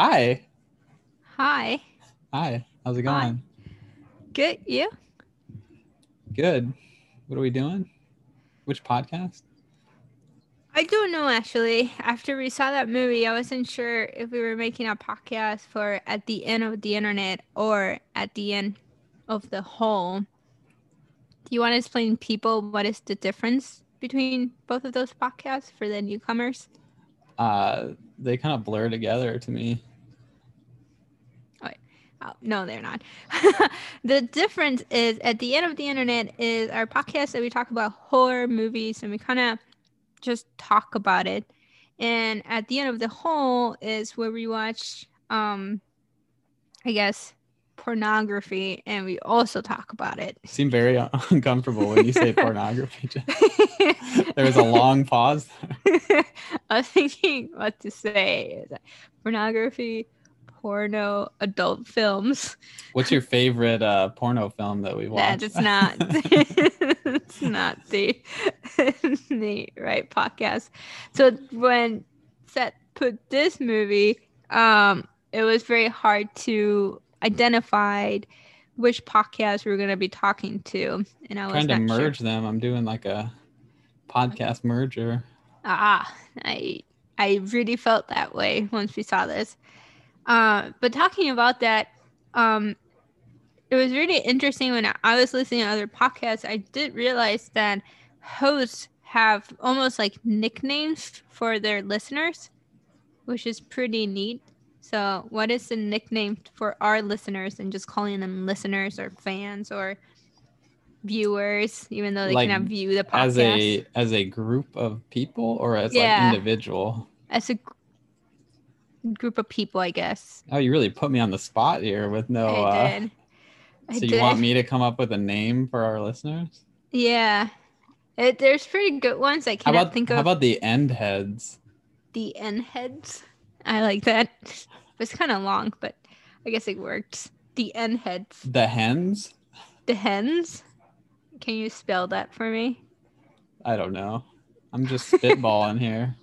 Hi. Hi. Hi. How's it Hi. going? Good. You? Good. What are we doing? Which podcast? I don't know actually. After we saw that movie, I wasn't sure if we were making a podcast for at the end of the internet or at the end of the whole. Do you want to explain people what is the difference between both of those podcasts for the newcomers? Uh, they kind of blur together to me. Oh, no, they're not. the difference is at the end of the internet is our podcast that we talk about horror movies and we kind of just talk about it. And at the end of the whole is where we watch, um, I guess, pornography and we also talk about it. Seem very uncomfortable when you say pornography. there was a long pause. I was thinking what to say. Is that pornography, porno, adult films. What's your favorite uh, porno film that we watched? That is not. it's not the the right podcast. So when Seth put this movie, um, it was very hard to identify which podcast we were going to be talking to, and I was trying to not sure. merge them. I'm doing like a podcast merger. Ah, I I really felt that way once we saw this. Uh, but talking about that, um, it was really interesting when I was listening to other podcasts. I did realize that hosts have almost like nicknames for their listeners, which is pretty neat. So, what is the nickname for our listeners, and just calling them listeners or fans or viewers, even though they Like, cannot view the podcast As a as a group of people or as Yeah. like individual? as a group of people, I guess. Oh, you really put me on the spot here with no. I uh, did. I so did. you want me to come up with a name for our listeners? Yeah. It, there's pretty good ones. I cannot about think of. how about the end heads? the N heads. I like that. It's kind of long, but I guess it works. The N heads. The hens? The hens. Can you spell that for me? I don't know. I'm just spitballing here.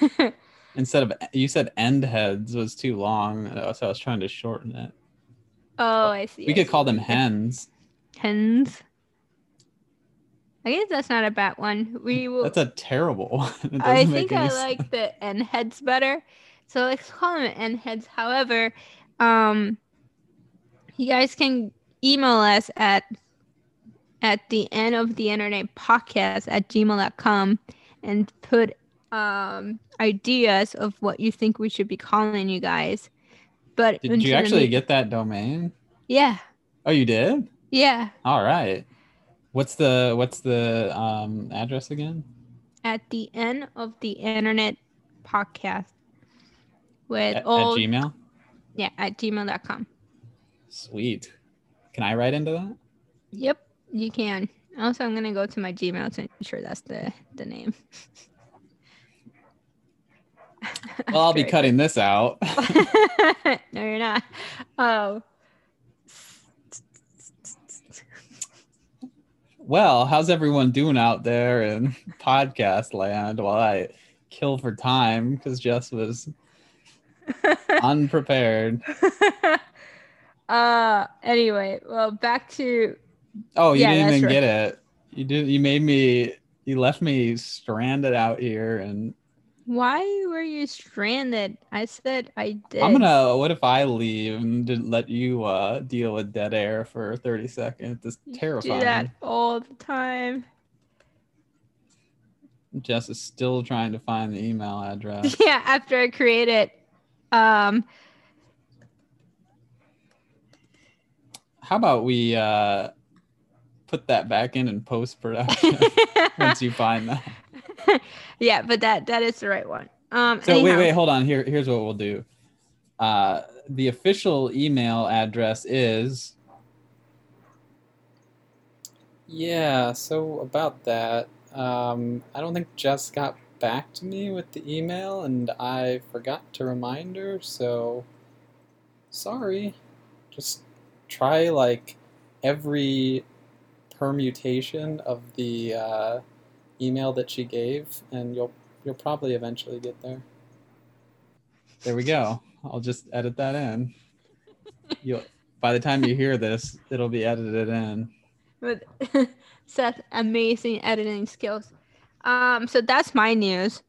Instead of you said end heads was too long, uh, so I was trying to shorten it. oh, I see. We I could see. call them hens. hens. I guess that's not a bad one. We will. That's a terrible one. I think I sense. like the end heads better. So let's call them end heads. However, um, you guys can email us at at the end of the internet podcast at gmail.com and put um ideas of what you think we should be calling you guys. But Did you actually get that domain? Yeah. Oh, you did? Yeah. All right. What's the what's the um address again? At the end of the internet podcast with At, at Gmail? yeah at gmail.com. Sweet. Can I write into that? Yep, you can. Also, I'm gonna go to my Gmail to ensure that's the the name. Well, I'll be cutting this out. no, you're not. Oh, well, how's everyone doing out there in podcast land while I kill for time because Jess was unprepared. uh. Anyway, well, back to Oh, you Yeah, didn't even right. get it. You did. You made me. You left me stranded out here, and why were you stranded? I said I did. I'm gonna. What if I leave and didn't let you uh, deal with dead air for 30 seconds? It's do terrifying. that all the time. Jess is still trying to find the email address. yeah, after I create it, um, How about we uh, put that back in in post production once you find that? yeah, but that that is the right one. Um, So wait, wait, hold on. Here, here's what we'll do. Uh, the official email address is. Yeah. So about that, um, I don't think Jess got back to me with the email, and I forgot to remind her. So sorry. Just try like every permutation of the uh, email that she gave, and you'll you'll probably eventually get there. There we go. I'll just edit that in. You'll by the time you hear this, it'll be edited in. With Seth, amazing editing skills. Um, so that's my news.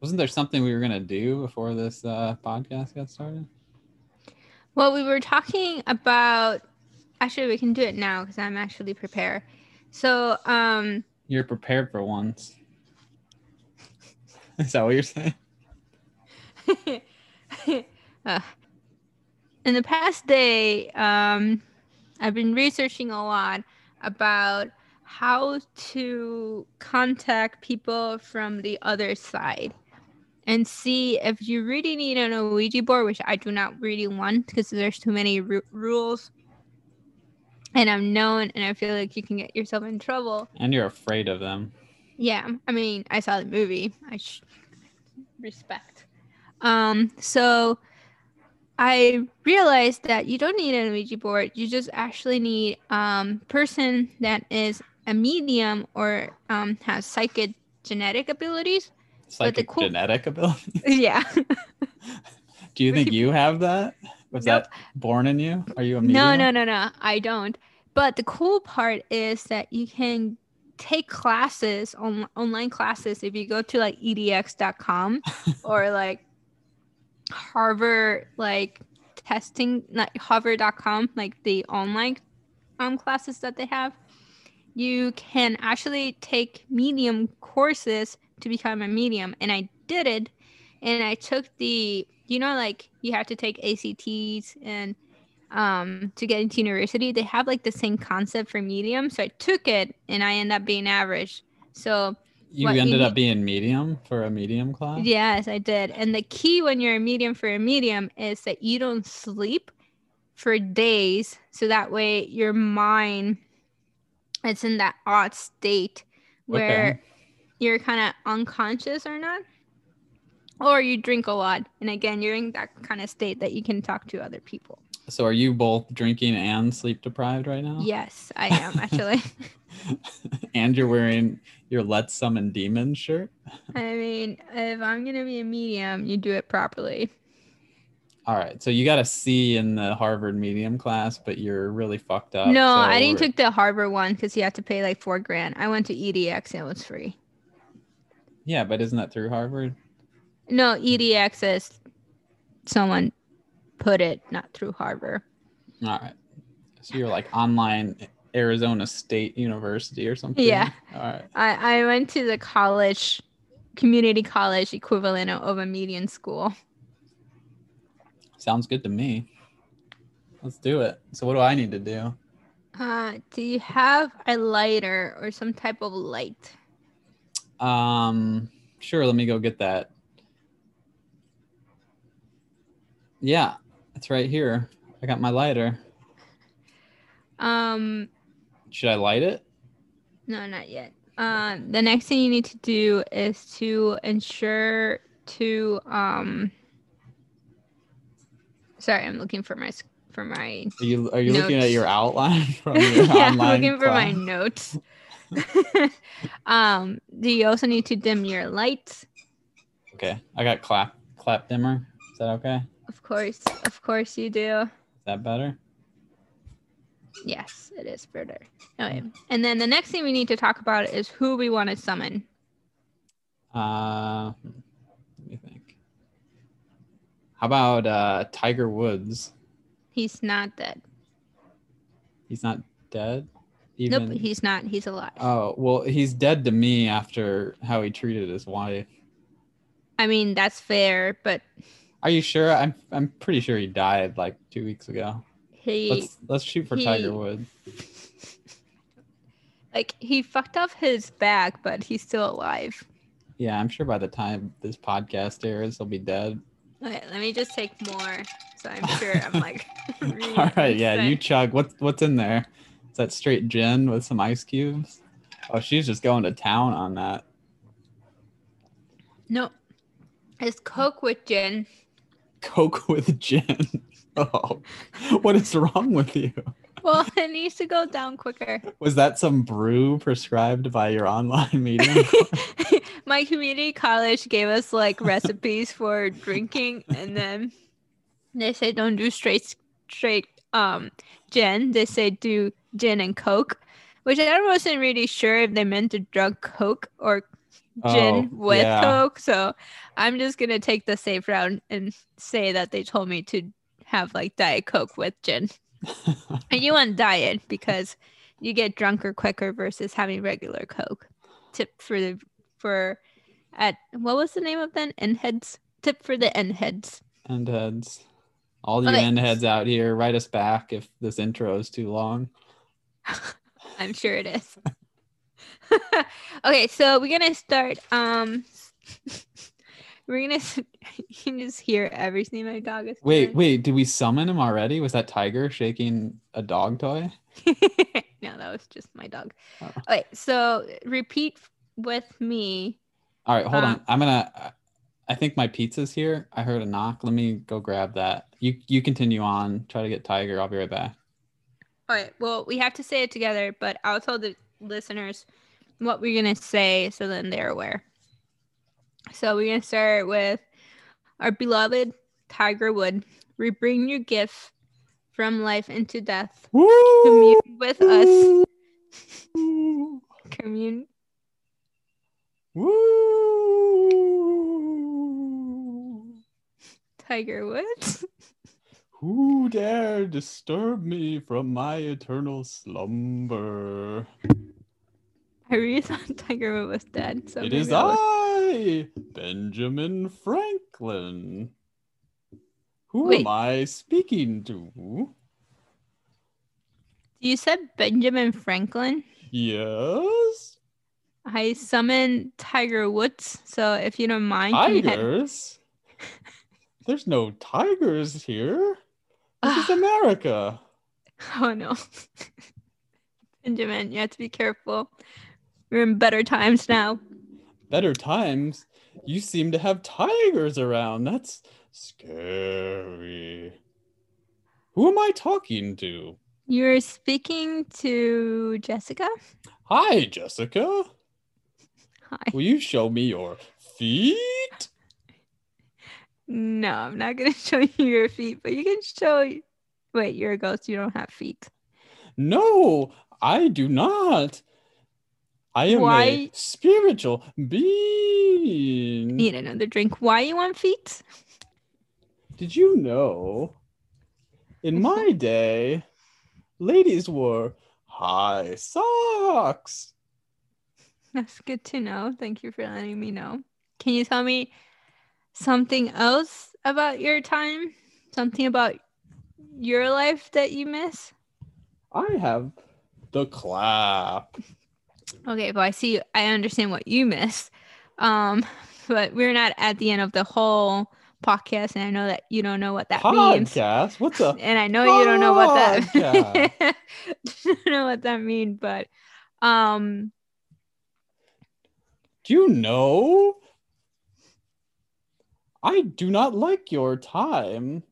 Wasn't there something we were gonna do before this uh, podcast got started? Well, we were talking about. Actually, we can do it now because I'm actually prepared. So, um, You're prepared for once. Is that what you're saying? uh, in the past day, um, I've been researching a lot about how to contact people from the other side and see if you really need an Ouija board, which I do not really want because there's too many ru- rules. And I'm known, and I feel like you can get yourself in trouble. And you're afraid of them. Yeah, I mean, I saw the movie. I sh- respect. Um, so I realized that you don't need an Ouija board. You just actually need um person that is a medium or um has psychic genetic abilities. Psychic cool- genetic abilities? yeah. Do you think you- you have that? Was Nope. that born in you? Are you a medium? no, no, no, no. I don't. But the cool part is that you can take classes on online classes if you go to like edx.com or like Harvard like testing like harvard.com like the online um classes that they have. You can actually take medium courses to become a medium and i did it and i took the you know like you have to take acts and um to get into university they have like the same concept for medium so i took it and i end up being average so You ended up being medium for a medium class? Yes, I did. And the key when you're a medium for a medium is that you don't sleep for days. So that way your mind it's in that odd state where Okay. you're kind of unconscious or not. Or you drink a lot. And again, you're in that kind of state that you can talk to other people. So are you both drinking and sleep deprived right now? Yes, I am actually. and you're wearing your Let's Summon Demons shirt? I mean, if I'm going to be a medium, you do it properly. All right. So you got a C in the Harvard medium class, but you're really fucked up. no, so I didn't take the Harvard one because you had to pay like four grand. I went to EDX and it was free. Yeah, but isn't that through Harvard? No, EDX is someone put it, not through Harvard. All right. So you're like online Arizona State University or something? Yeah. All right. I, I went to the college, community college equivalent of a median school. Sounds good to me. Let's do it. So what do I need to do? Uh, do you have a lighter or some type of light? Um, sure. Let me go get that. Yeah, it's right here. I got my lighter. Um, Should I light it? no, not yet. Uh, the next thing you need to do is to ensure to um. Sorry, I'm looking for my for my Are you are you looking at your outline from your yeah, I'm looking for my notes. um, do you also need to dim your lights? Okay, I got clap clap dimmer. Is that okay? Of course, of course you do. Is that better? Yes, it is better. Okay. And then the next thing we need to talk about is who we want to summon. Uh, hmm, let me think. How about uh, Tiger Woods? He's not dead. He's not dead. Nope, he's not. He's alive. Oh well, he's dead to me after how he treated his wife. I mean, that's fair, but Are you sure? I'm I'm pretty sure he died like two weeks ago. he Let's let's shoot for he- Tiger Woods. like he fucked up his back, but he's still alive. Yeah, I'm sure by the time this podcast airs, he'll be dead. Okay, let me just take more, so I'm sure I'm like. really All right, yeah, you chug. What's what's in there? Is that straight gin with some ice cubes? Oh, she's just going to town on that. No, it's Coke with gin. Coke with gin. Oh, what is wrong with you? Well, it needs to go down quicker. Was that some brew prescribed by your online meeting? my community college gave us like recipes for drinking, and then they say don't do straight straight um gin. They say do gin and coke, which I wasn't really sure if they meant to drug coke or gin Oh, with yeah. coke. So I'm just gonna take the safe route and say that they told me to have like diet coke with gin. And you want diet because you get drunker quicker versus having regular coke. Tip for the for at what was the name of that? End heads. Tip for the end heads. end heads. All you Okay. end heads out here, write us back if this intro is too long. I'm sure it is. okay, so we're gonna start. Um, we're gonna. You can just hear everything my dog is. Wait, wait, did we summon him already? Was that Tiger shaking a dog toy? no, that was just my dog. Oh. Okay, so repeat with me. All right, hold Uh, on. I'm gonna. I think my pizza's here. I heard a knock. Let me go grab that. You you continue on. Try to get Tiger. I'll be right back. All right. Well, we have to say it together, but I'll tell the listeners what we're gonna say so then they're aware. So we're gonna start with our beloved Tiger Wood. We bring your gift from life into death. Woo! Commune with us. Commune. Woo! Tiger Woods. Who dare disturb me from my eternal slumber? I really thought Tiger Woods was dead. So it maybe I I, Benjamin Franklin. Who Wait. am I speaking to? You said Benjamin Franklin. Yes, I summoned Tiger Woods. So if you don't mind, can you head- tigers. There's no tigers here. This is America. Oh no. Benjamin, you have to be careful. We're in better times now. Better times. You seem to have tigers around. That's scary. Who am I talking to? You're speaking to Jessica. Hi, Jessica. Hi. Will you show me your feet? No, I'm not gonna show you your feet, but you can show. Wait, you're a ghost. You don't have feet. No, I do not. I am a spiritual being. Need another drink. Why you want feet? Did you know? In my day, ladies wore high socks. That's good to know. Thank you for letting me know. Can you tell me something else about your time? Something about your life that you miss? I have the clap. Okay, well, I see. I understand what you miss, um, but we're not at the end of the whole podcast, and I know that you don't know what that means. Podcast? What's up? And I know you don't know what that. Podcast. don't know what that means, but um, Do you know? I do not like your time.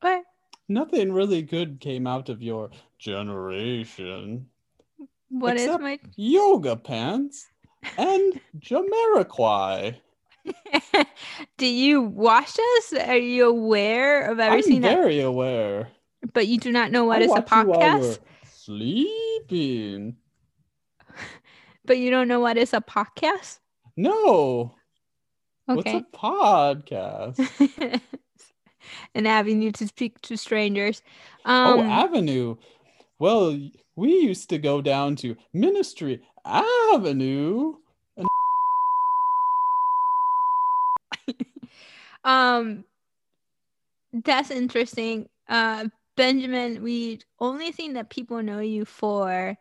what? Nothing really good came out of your generation. What is my? Yoga pants and Jamiroquai. Do you watch us? Are you aware of everything I'm that? very aware. But you do not know what I is a podcast. sleeping. But you don't know what is a podcast. No. What's a podcast? An avenue to speak to strangers. oh, Um, Avenue. Well, we used to go down to Ministry Avenue. um, that's interesting. Uh, Benjamin, we only thing that people know you for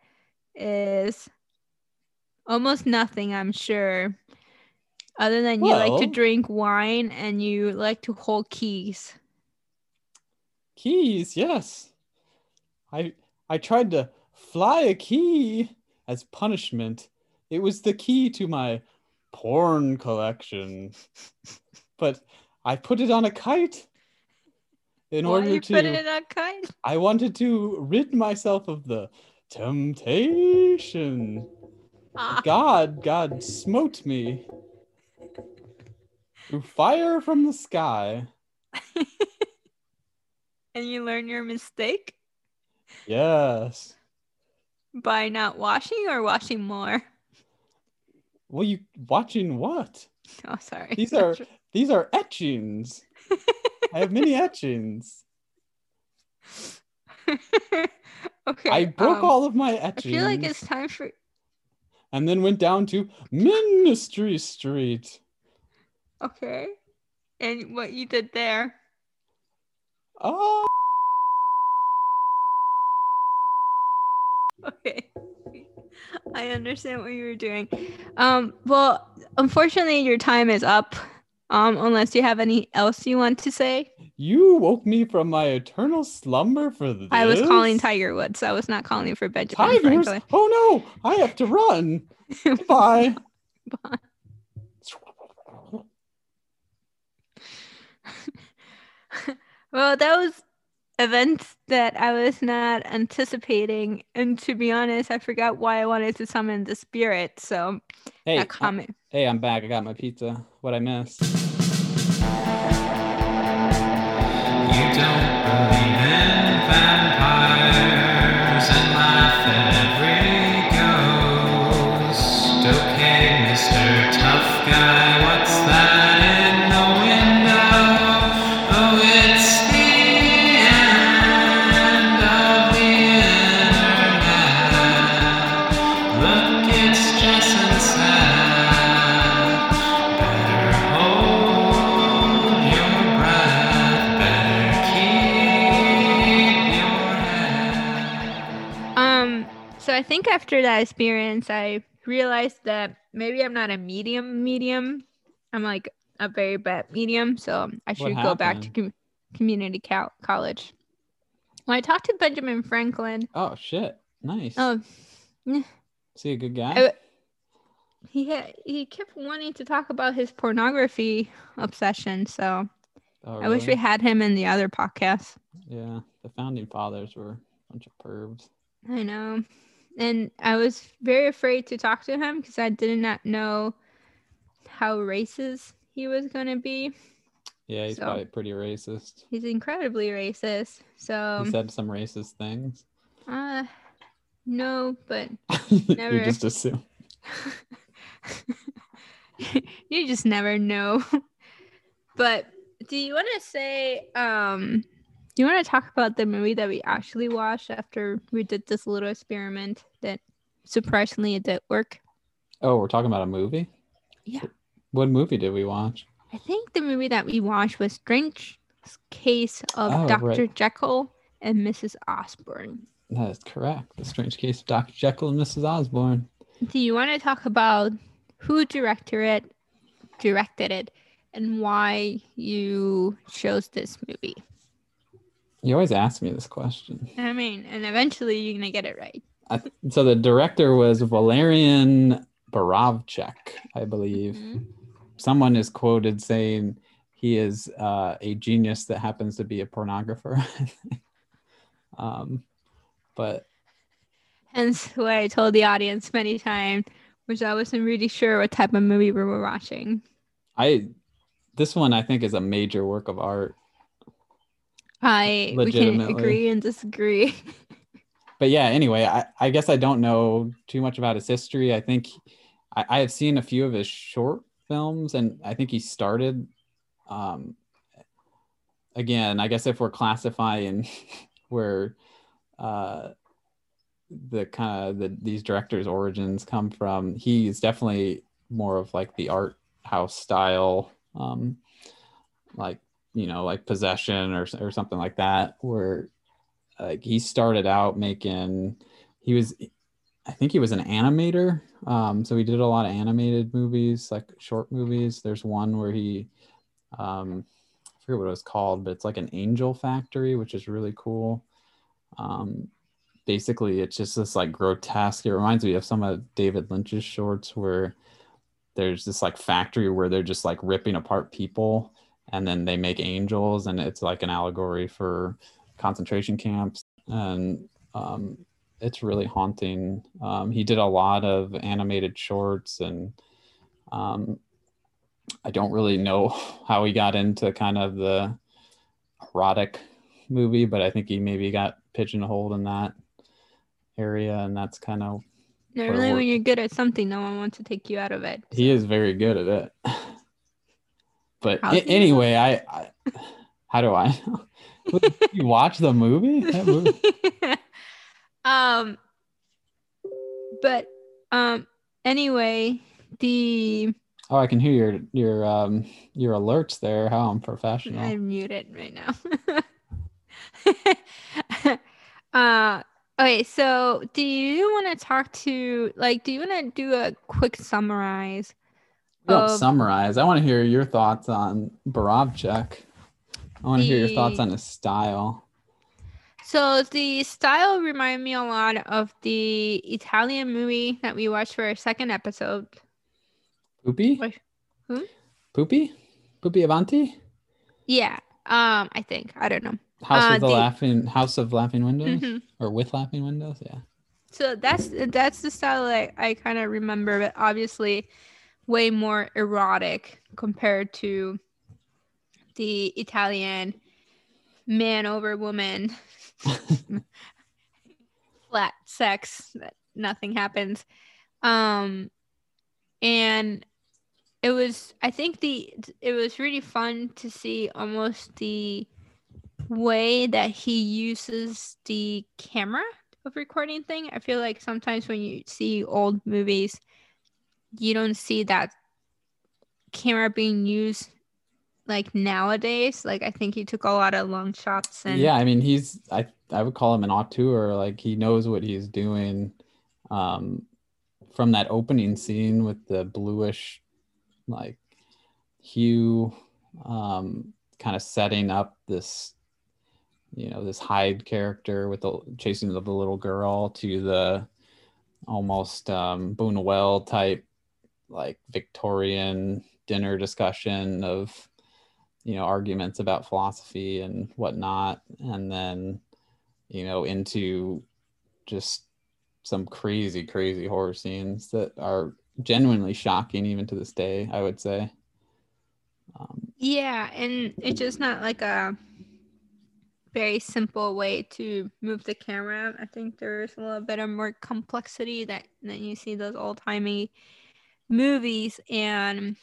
is almost nothing, I'm sure. Other than you like to drink wine and you like to hold keys. Keys, yes. I I tried to fly a key as punishment. It was the key to my porn collection. But I put it on a kite in Why order you to put it on a kite? I wanted to rid myself of the temptation. Ah, God, God smote me. Through fire from the sky. and you learn your mistake Yes. By not washing or washing more. Well, you watching what? Oh, sorry. These are these are etchings. I have many etchings. okay. I broke um, all of my etchings. I feel like it's time for. and then went down to Ministry Street. Okay. And what you did there. Oh, Okay. I understand what you were doing. Um, well, unfortunately, your time is up. Um, unless you have any else you want to say. you woke me from my eternal slumber for this. I was calling Tiger Woods. I was not calling for Benjamin Tigers. Franklin. Oh no! I have to run. Bye. Bye. well, that was events that I was not anticipating, and to be honest, I forgot why I wanted to summon the spirit. So Hey, that comment. hey, I'm back. I got my pizza. What I missed? You don't believe in after that experience, I realized that maybe I'm not a medium medium. I'm like a very bad medium, so I should go back to com- community co- college. When I talked to Benjamin Franklin, Oh shit! Nice. oh, See a good guy. I, he had, he kept wanting to talk about his pornography obsession. So oh, I wish we had him in the other podcast. Yeah, the founding fathers were a bunch of pervs. I know. And I was very afraid to talk to him because I did not know how racist he was going to be. Yeah, he's So- probably pretty racist. He's incredibly racist. So, he said some racist things. uh, no, but you just assume. you just never know. but do you want to say, um, do you want to talk about the movie that we actually watched after we did this little experiment that surprisingly it did work? Oh, we're talking about a movie. Yeah. What movie did we watch? I think the movie that we watched was Strange Case of Oh, Dr. right. Jekyll and Mrs. Osbourne. That is correct. The Strange Case of Dr. Jekyll and Mrs. Osbourne. Do you want to talk about who directed it, directed it, and why you chose this movie? You always ask me this question. I mean, and eventually you're gonna get it right. I, so the director was Walerian Borowczyk, I believe. Mhm. Someone is quoted saying he is uh, a genius that happens to be a pornographer. um, but Hence why I told the audience many times, which I wasn't really sure what type of movie we were watching. I, this one I think is a major work of art. I we can agree and disagree. but yeah anyway I, I guess i don't know too much about his history i think I, I have seen a few of his short films and i think he started um again i guess if we're classifying where uh the kind of the these directors origins come from he's definitely more of like the art house style um like you know like possession or, or something like that where like he started out making he was i think he was an animator um so he did a lot of animated movies like short movies. There's one where he um i forget what it was called but it's like an angel factory which is really cool. Um basically it's just this like grotesque it reminds me of some of david lynch's shorts where there's this like factory where they're just like ripping apart people and then they make angels and it's like an allegory for concentration camps and um, it's really haunting. Um, he did a lot of animated shorts, and um, I don't really know how he got into kind of the erotic movie, but I think he maybe got pigeonholed in that area, and that's kind of Normally, work. when you're good at something, no one wants to take you out of it. he is very good at it. but he anyway, I, I how do I? know? you watch the movie? That movie? um, but um, anyway, the Oh, I can hear your your um your alerts there. How unprofessional. I'm muted right now. uh, okay, so do you want to talk to like? Do you want to do a quick summarize? Don't of- summarize. I want to hear your thoughts on Borowczyk. I want to hear your thoughts on his style. So the style reminded me a lot of the Italian movie that we watched for our second episode. Pupi? Hmm? Pupi? Pupi Avati? Yeah, um, I think I don't know. House Uh, of the the- Laughing House of Laughing Windows? Mhm. Or with Laughing Windows? Yeah. So that's that's the style that I kind of remember, but obviously way more erotic compared to the Italian man over woman flat sex that nothing happens. Um and it was I think the it was really fun to see almost the way that he uses the camera of recording thing. I feel like sometimes when you see old movies, you don't see that camera being used like nowadays. Like I think he took a lot of long shots and yeah, I mean he's I I would call him an auteur. Like he knows what he's doing. Um from that opening scene with the bluish like hue um kind of setting up this you know this Hyde character with the chasing of the little girl to the almost um Buñuel type like Victorian dinner discussion of you know arguments about philosophy and whatnot and then you know into just some crazy crazy horror scenes that are genuinely shocking even to this day i would say um, yeah, and it's just not like a very simple way to move the camera. I think there's a little bit of more complexity that that you see those old timey movies, and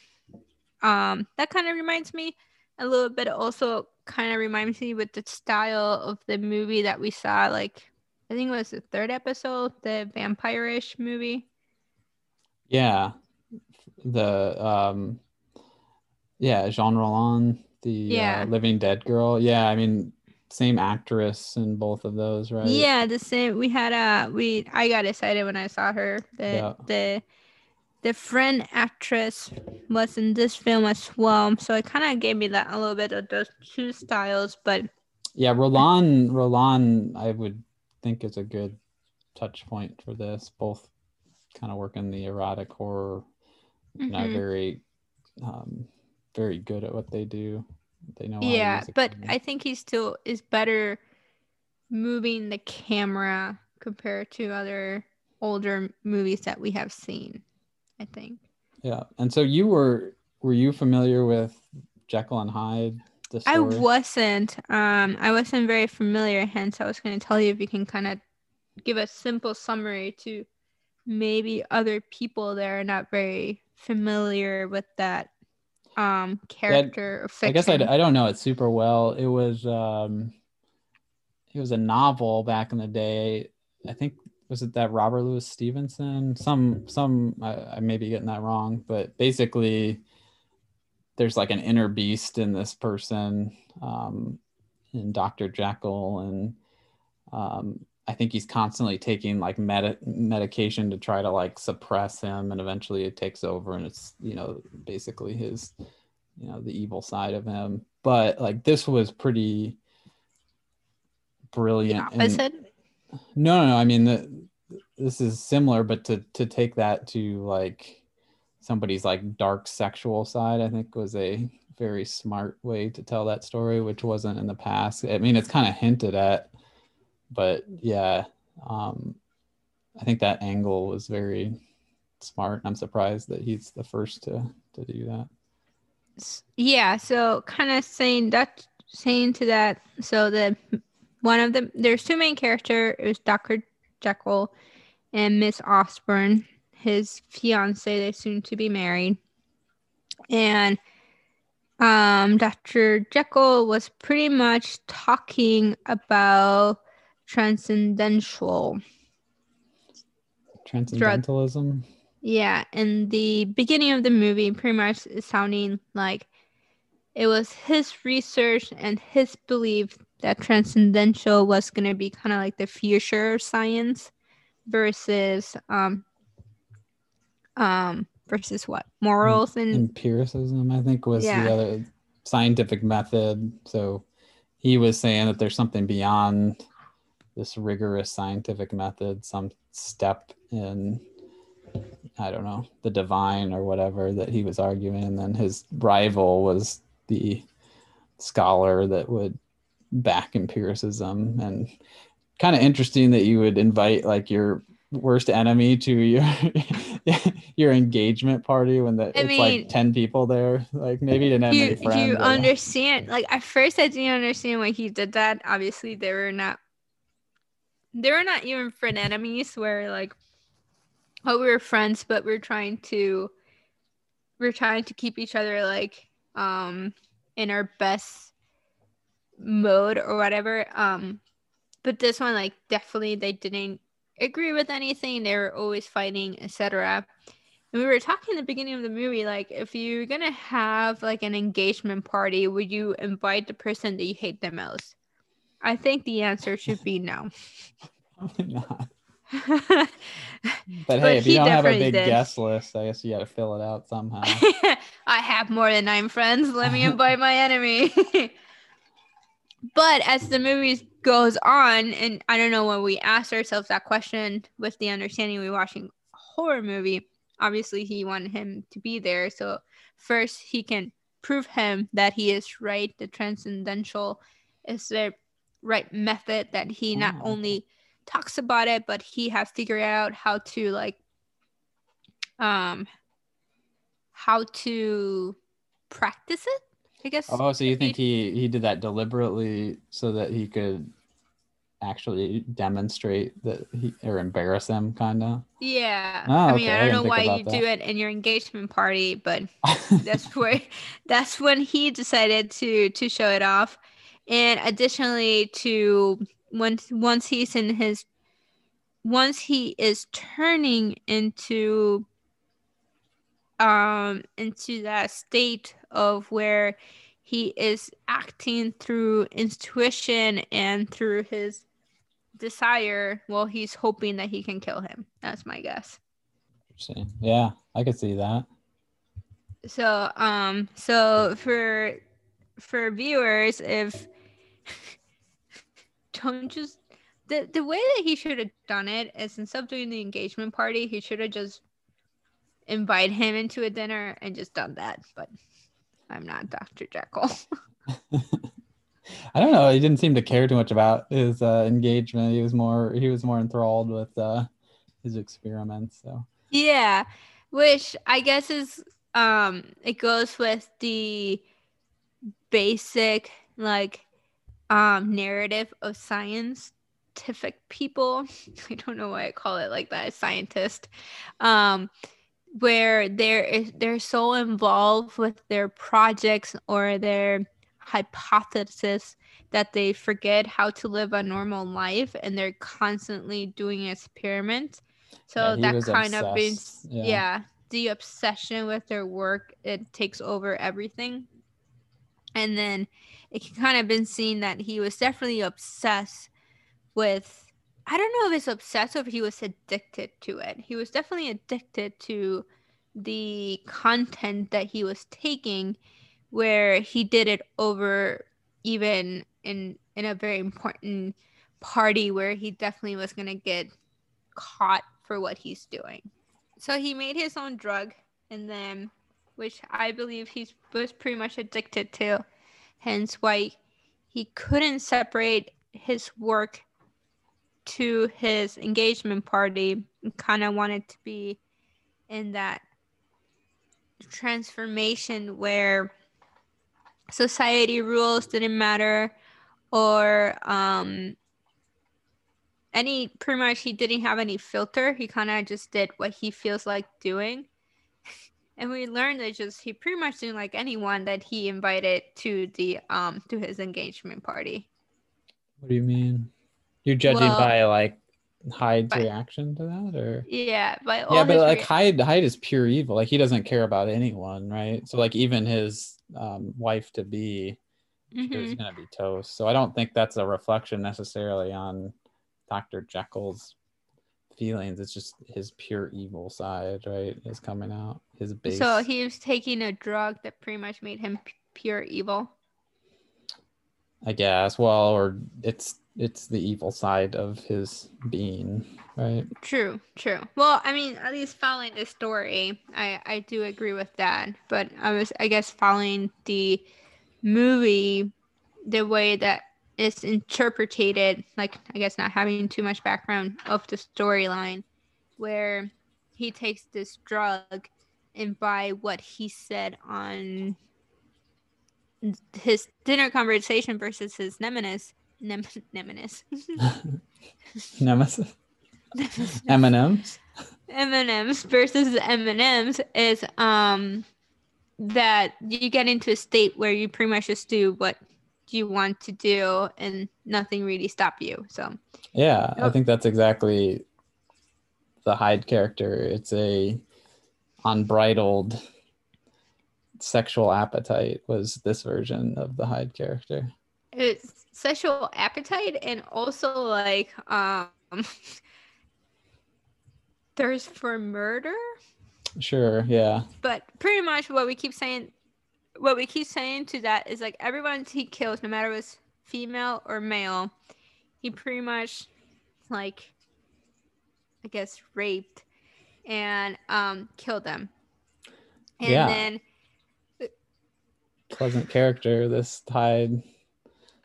um, that kind of reminds me a little bit. Also, kind of reminds me with the style of the movie that we saw. Like, I think it was the third episode, the vampire-ish movie. yeah the um yeah Jean Rollin the Yeah. uh, living dead girl yeah i mean same actress in both of those right Yeah, the same. We had a we. I got excited when I saw her. The Yeah. the the friend actress was in this film as well, so it kind of gave me that a little bit of those two styles. But yeah rollin rollin i would think is a good touch point for this both kind of work in the erotic horror are mhm. very um very good at what they do they know yeah, but. I think he still is better moving the camera compared to other older movies that we have seen. I think. yeah and so you were were you familiar with jekyll and hyde the I wasn't. Um, I wasn't very familiar. Hence, I was going to tell you if you can kind of give a simple summary to maybe other people that are not very familiar with that um character. I guess I, I don't know it super well. It was um, it was a novel back in the day. I think was it that Robert Louis Stevenson? Some some I, I may be getting that wrong, but basically, there's like an inner beast in this person, um, in Doctor Jekyll, and um, I think he's constantly taking like medi- medication to try to like suppress him, and eventually it takes over, and it's you know basically his you know the evil side of him but like this was pretty brilliant and- opposite. No no no i mean the, this is similar but to to take that to like somebody's like dark sexual side i think was a very smart way to tell that story which wasn't in the past i mean it's kind of hinted at but yeah um I think that angle was very smart. I'm surprised that he's the first to to do that. Yeah, so kind of saying that, saying to that, so the one of the there's two main character. It was Doctor Jekyll and Miss Osbourne, his fiance. They soon to be married, and um, Doctor Jekyll was pretty much talking about transcendental. Transcendentalism. Yeah, in the beginning of the movie, pretty much is sounding like it was his research and his belief that transcendental was going to be kind of like the future science versus um um versus what morals and Empiricism, I think, was Yeah. the other scientific method. So he was saying that there's something beyond this rigorous scientific method, some step in, I don't know, the divine or whatever that he was arguing. And then his rival was the scholar that would back empiricism. And kind of interesting that you would invite like your worst enemy to your your engagement party when the, I it's mean- like 10 people there like maybe he didn't have you, friends you but- understand like at first i didn't understand why he did that obviously they were not they were not even friend enemies where like oh we were friends but we're trying to we're trying to keep each other like um in our best mode or whatever um but this one like definitely they didn't agree with anything they were always fighting etc and we were talking in the beginning of the movie, like if you're gonna have like an engagement party, would you invite the person that you hate the most? I think the answer should be no. Probably not. but but hey if he you don't have a big did. guest list i guess you got to fill it out somehow I have more than nine friends. Let me invite my enemy. But as the movie goes on, and I don't know when we asked ourselves that question with the understanding we were watching a horror movie, obviously he wanted him to be there. So first he can prove him that he is right. The transcendental is the right method that he not Oh. only talks about it, but he has figured out how to like um how to practice it i guess oh so you think he he did that deliberately so that he could actually demonstrate that he or embarrass him kind of yeah. Oh, i mean okay, I i don't didn't know why you that. do it in your engagement party but that's where that's when he decided to to show it off. And additionally to once once he's in his once he is turning into um into that state of where he is acting through intuition and through his desire well he's hoping that he can kill him. That's my guess. See, yeah i could see that. So um so for for viewers if don't just the the way that he should have done it is instead of doing the engagement party he should have just invite him into a dinner and just done that but i'm not dr jekyll i don't know he didn't seem to care too much about his uh, engagement he was more he was more enthralled with uh his experiments so Yeah, which I guess is um it goes with the basic like um narrative of scientific people. I don't know why I call it like that, scientist. Um where they're they're so involved with their projects or their hypothesis that they forget how to live a normal life and they're constantly doing experiments. So Yeah, that kind of means yeah. yeah. the obsession with their work it takes over everything. And then it can kind of been seen that he was definitely obsessed with I don't know if it's obsessed or if he was addicted to it. He was definitely addicted to the content that he was taking where he did it over even in in a very important party where he definitely was going to get caught for what he's doing. So he made his own drug and then which I believe he was pretty much addicted to hence why he couldn't separate his work to his engagement party kind of wanted to be in that transformation where society rules didn't matter or um any pretty much he didn't have any filter. He kind of just did what he feels like doing. And we learned that just he pretty much didn't like anyone that he invited to the um to his engagement party. What do you mean? You're judging Well- by like Hyde's By- reaction to that, or yeah by yeah, but like rea- Hyde, Hyde is pure evil. Like he doesn't care about anyone, right? So like even his um, wife to be is Mhm. gonna be toast. So I don't think that's a reflection necessarily on Dr. Jekyll's feelings. It's just his pure evil side, right? Is coming out. His base. so he was taking a drug that pretty much made him p- pure evil I guess. Well, or it's it's the evil side of his being, right? True, true. Well, I mean, at least following the story, I I do agree with that. But I was, I guess, following the movie, the way that it's interpreted, like I guess not having too much background of the storyline, where he takes this drug, and by what he said on his dinner conversation versus his nemesis, nem- nemesis. Nemesis. M&M's. M&Ms versus M&Ms is um that you get into a state where you pretty much just do what you want to do and nothing really stop you. So Yeah, I think that's exactly the Hyde character. It's a unbridled sexual appetite was this version of the Hyde character. it's sexual appetite and also like um thirst for murder. Sure, yeah. But pretty much what we keep saying what we keep saying to that is like everyone he kills, no matter if it's female or male, he pretty much like I guess raped and um killed them. And Yeah. then Pleasant character, this Hyde.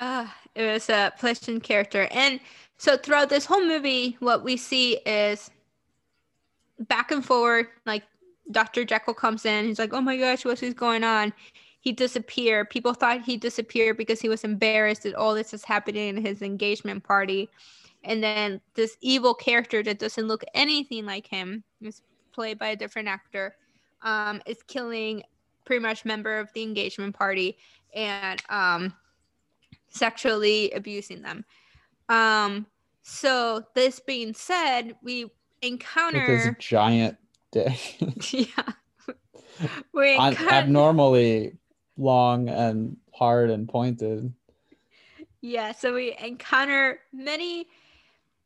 Uh it was a pleasant character. And so throughout this whole movie, what we see is back and forward, like Dr. Jekyll comes in, he's like, Oh my gosh, what's going on? He disappeared. People thought he disappeared because he was embarrassed that all this is happening in his engagement party. And then this evil character that doesn't look anything like him, is played by a different actor, um, is killing pretty much member of the engagement party and um sexually abusing them. Um, so this being said, we With his encounter giant dick. yeah. We Un- encounter, abnormally long and hard and pointed. yeah, so we encounter many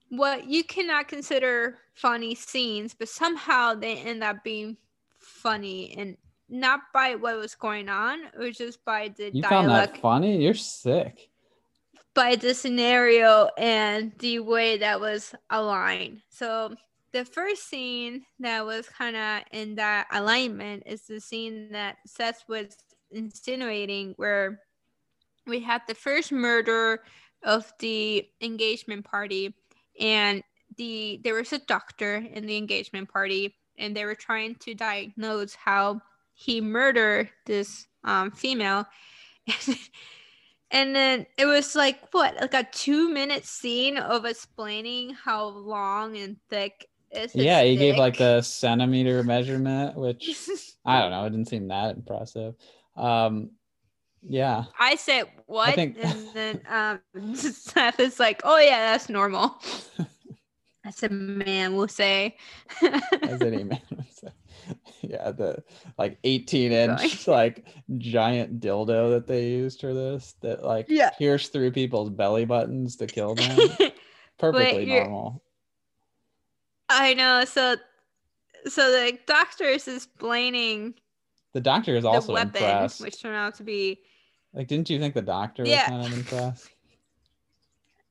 what you cannot consider funny scenes, but somehow they end up being funny and not by what was going on, it was just by the You found that funny? You're sick. By the scenario and the way that was aligned. So the first scene that was kind of in that alignment is the scene that Seth was insinuating where we had the first murder of the engagement party and the there was a doctor in the engagement party and they were trying to diagnose how he murdered this um, female and then it was like what like a two minute scene of explaining how long and thick is Yeah, he gave like the centimeter measurement, which I don't know, it didn't seem that impressive. Um yeah. I said what, think- and then um, Seth is like, "Oh yeah, that's normal." That's a man will say. as any man would say. Yeah, the like 18 inch like giant dildo that they used for this that like Yeah. pierced through people's belly buttons to kill them. Perfectly normal. I know. So, so the doctor is explaining The doctor is the also weapon, impressed. which turned out to be. Like, didn't you think the doctor Yeah. was kind of impressed?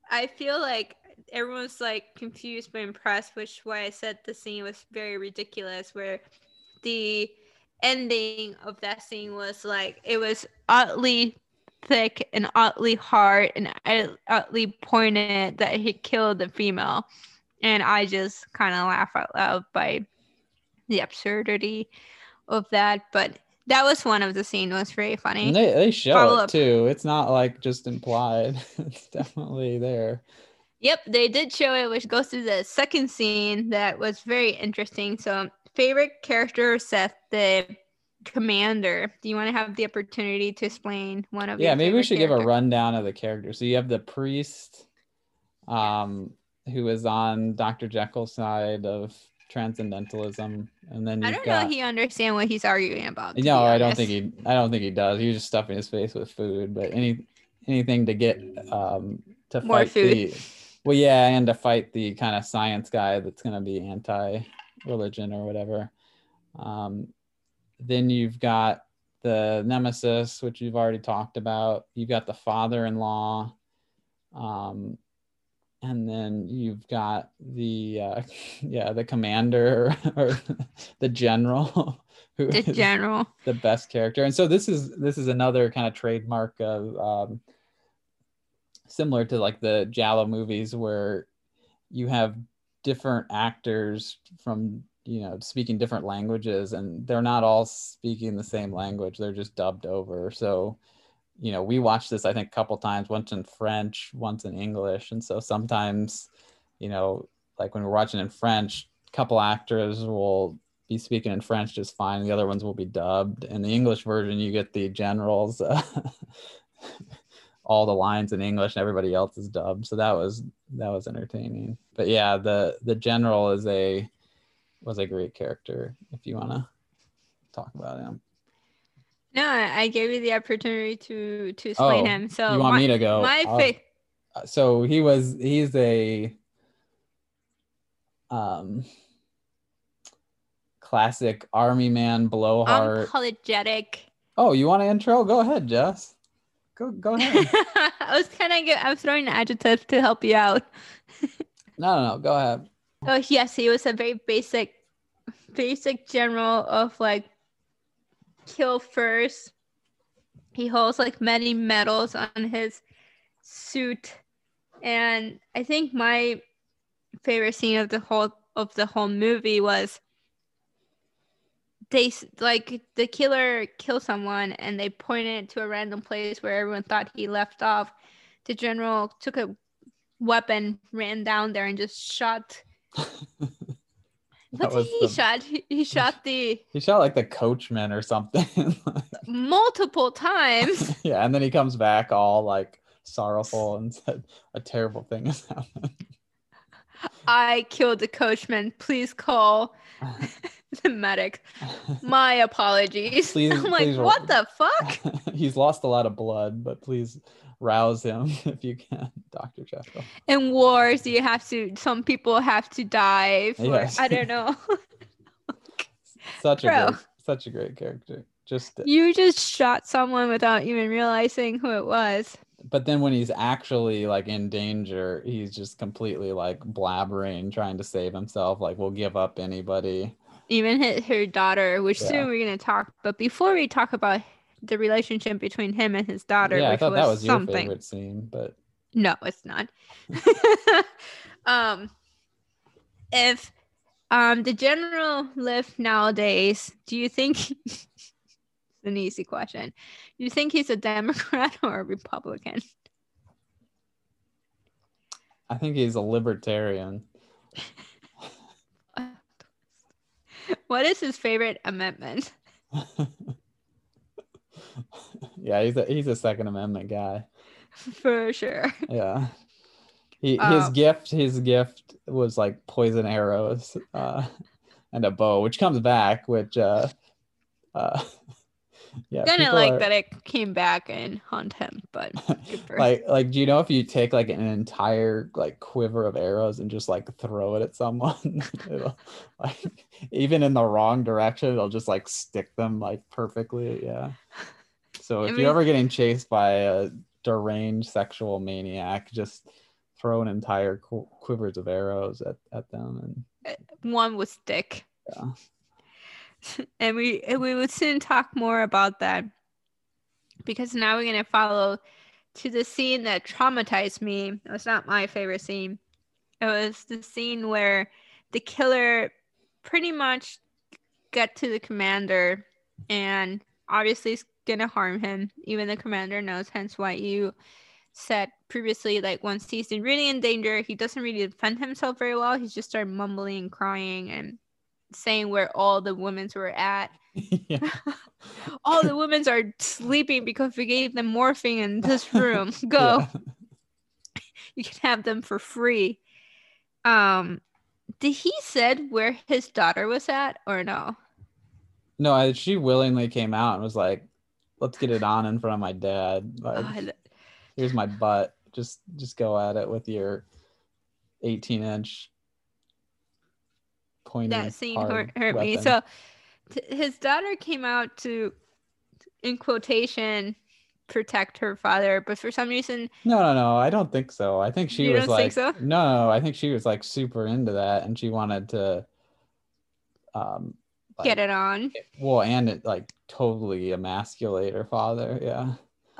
I feel like everyone's like confused but impressed, which is why I said the scene was very ridiculous. Where the ending of that scene was like it was oddly thick and oddly hard and oddly pointed that he killed the female. And I just kind of laugh out loud by the absurdity of that. But that was one of the scenes was very funny. And they they show Follow it up. too. It's not like just implied. it's definitely there. Yep, they did show it, which goes to the second scene that was very interesting. So, favorite character, Seth, the commander. Do you want to have the opportunity to explain one of? Yeah, maybe we should give a rundown of the characters. So you have the priest, um, who is on Dr. Jekyll's side of transcendentalism, and then I don't got. know. He understand what he's arguing about. no, I don't think he. I don't think he does. He was just stuffing his face with food. But any anything to get um to More fight food. the. Well, yeah, and to fight the kind of science guy that's going to be anti-religion or whatever. Um, then you've got the nemesis, which you've already talked about. You've got the father-in-law, um, and then you've got the uh, yeah the commander or the general, who the is general. the best character. And so this is this is another kind of trademark of um, similar to like the Giallo movies where you have different actors from you know speaking different languages and they're not all speaking the same language. They're just dubbed over. So you know we watched this i think a couple times once in french once in english. And so sometimes you know like when we're watching in french a couple actors will be speaking in french just fine. The other ones will be dubbed. In the english version you get the generals uh, all the lines in english and everybody else is dubbed. So that was that was entertaining. But yeah the the general is a was a great character if you want to talk about him. No, I gave you the opportunity to to explain Oh, him. So you want my, me to go? my fa- Uh, so he was he's a um classic army man blowhard. Unapologetic. oh you want an intro? Go ahead jess go go ahead I was kind of I was throwing an adjective to help you out. no no no go ahead Oh yes, he was a very basic, basic general of like kill first. He holds like many medals on his suit, and I think my favorite scene of the whole of the whole movie was they like the killer killed someone and they pointed to a random place where everyone thought he left off. The general took a weapon, ran down there, and just shot what did he the- shot? He, he shot the he shot like the coachman or something multiple times. yeah and then he comes back all like sorrowful and said a terrible thing has happened I killed the coachman. Please call the medic. My apologies. Please- I'm like, please- what the fuck? he's lost a lot of blood but please rouse him if you can dr jekyll In wars, you have to. Some people have to die for. Yes. I don't know. such a great such a great character just you just shot someone without even realizing who it was. but then when he's actually like in danger he's just completely like blabbering trying to save himself like we'll give up anybody Even hit her daughter, which Yeah. soon we're gonna talk. But before we talk about the relationship between him and his daughter, yeah i which thought was, that was your something. favorite scene but No, it's not. um, if um the general lived nowadays, do you think it's an easy question? Do you think he's a Democrat or a Republican? i think he's a libertarian What is his favorite amendment? yeah he's a he's a second amendment guy For sure. yeah he, his Um, gift his gift was like poison arrows uh and a bow which comes back which uh uh yeah Kind of like are- that it came back and haunt him, but for like like do you know if you take like an entire like quiver of arrows and just like throw it at someone like even in the wrong direction it'll just like stick them like perfectly yeah so I if mean- you're ever getting chased by a deranged sexual maniac just throw an entire qu- quivers of arrows at, at them and eh, one would stick. Yeah. and we we would soon talk more about that. because now we're gonna follow to the scene that traumatized me. It was not my favorite scene. It was the scene where the killer pretty much got to the commander and obviously is gonna harm him. Even the commander knows, hence why you said previously, like once he's really in danger, he doesn't really defend himself very well. He's just started mumbling and crying and saying where all the women's were at. yeah. all the women's are sleeping because we gave them morphine in this room. Go. Yeah. You can have them for free. Um did he said where his daughter was at or no? No, I, she willingly came out and was like, "Let's get it on in front of my dad. Like, Oh, here's my butt. Just, just go at it with your 18 inch pointy." that scene hurt, hurt me. So t- his daughter came out to, in quotation, protect her father, but for some reason, No, no, no. I don't think so. I think she You was like, so? no, I think she was like super into that, and she wanted to, um, like, get it on. well, and it like totally emasculate her father. Yeah,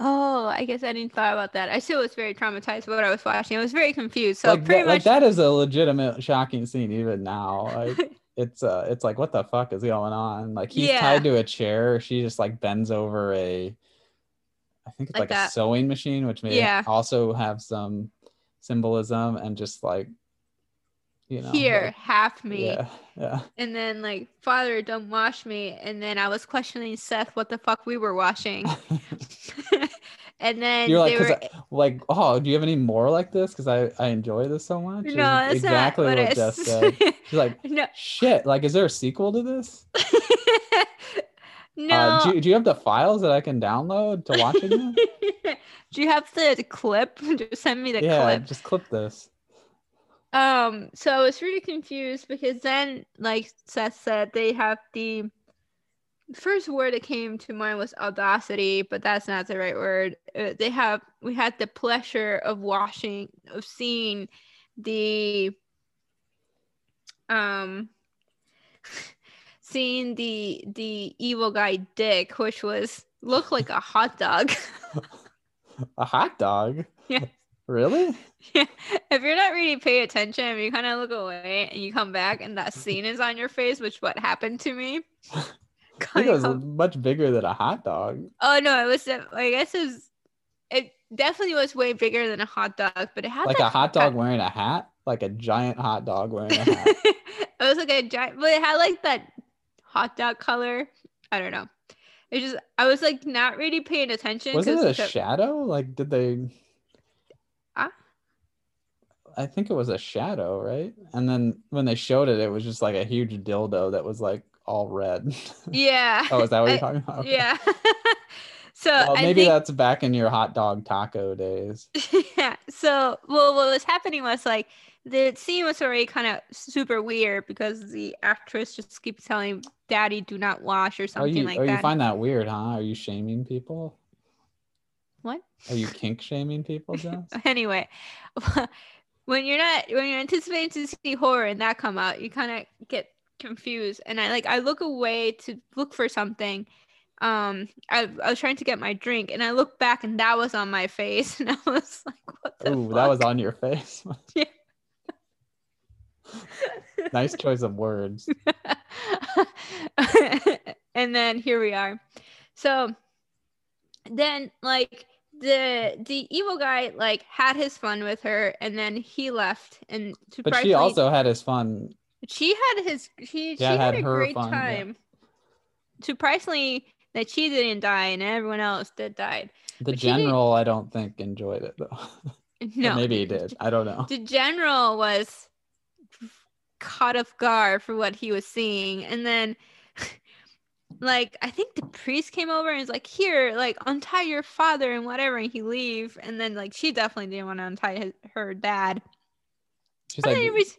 Oh, I guess I didn't thought about that. I still was very traumatized by what I was watching. I was very confused. So like pretty that, like much, that is a legitimate shocking scene even now. Like it's uh, it's like what the fuck is going on? Like he's Yeah. tied to a chair. She just like bends over a, I think it's Like like, a sewing machine, which may Yeah. also have some symbolism and just like, you know, here, like- half me. yeah, yeah. And then like, father, don't wash me. And then I was questioning Seth what the fuck we were washing. and then You're like, were I- like, oh, do you have any more like this? Because I I enjoy this so much. no, that's exactly not what, what Jess said. She's like, no, shit. Like, is there a sequel to this? no. Uh, do, you, do you have the files that I can download to watch again? Do you have the, the clip? Just send me the yeah, clip. just clip this. Um, so I was really confused because then, like Seth said, they have the first word that came to mind was audacity, but that's not the right word. Uh, they have we had the pleasure of watching of seeing the um seeing the the evil guy Dick, which was looked like a hot dog. A hot dog? Yeah. Really? Yeah, if you're not really paying attention, you kind of look away and you come back and that scene is on your face, which what happened to me. I it was much bigger than a hot dog. oh no, it was. I guess it was. It definitely was way bigger than a hot dog, but it had Like a hot dog wearing a hat? Like a giant hot dog wearing a hat. it was like a giant, but it had like that hot dog color. I don't know. It just I was like not really paying attention. 'cause it a the- shadow? Like, did they? Ah? I think it was a shadow, right? And then when they showed it, it was just like a huge dildo that was like all red. yeah. oh, is that what I- you're talking about? Okay. Yeah. so Well, maybe think, that's back in your hot dog taco days. yeah. So, well, what was happening was like the scene was already kind of super weird because the actress just keeps telling "Daddy, do not wash" or Oh, something you like oh, that. you find that weird, huh? Are you shaming people? What? Are you kink shaming people, Jess? anyway, when you're not when you're anticipating to see horror and that come out, you kind of get confused. And I like I look away to look for something. Um, I, I was trying to get my drink, and I looked back, and that was on my face, and I was like, "What the?" Ooh, that was on your face. Yeah. nice choice of words. and then here we are. So then like the the evil guy like had his fun with her and then he left and But she also had his fun. She had his she she had, had a great fun, yeah. time. Surprisingly that she didn't die and everyone else did died. The But general, I don't think enjoyed it though. No. maybe he did. I don't know. The general was caught off guard for what he was seeing. And then, like, I think the priest came over and was like, Here, like, untie your father and whatever. And he leave. And then, like, she definitely didn't want to untie his, her dad. She's like, then we s-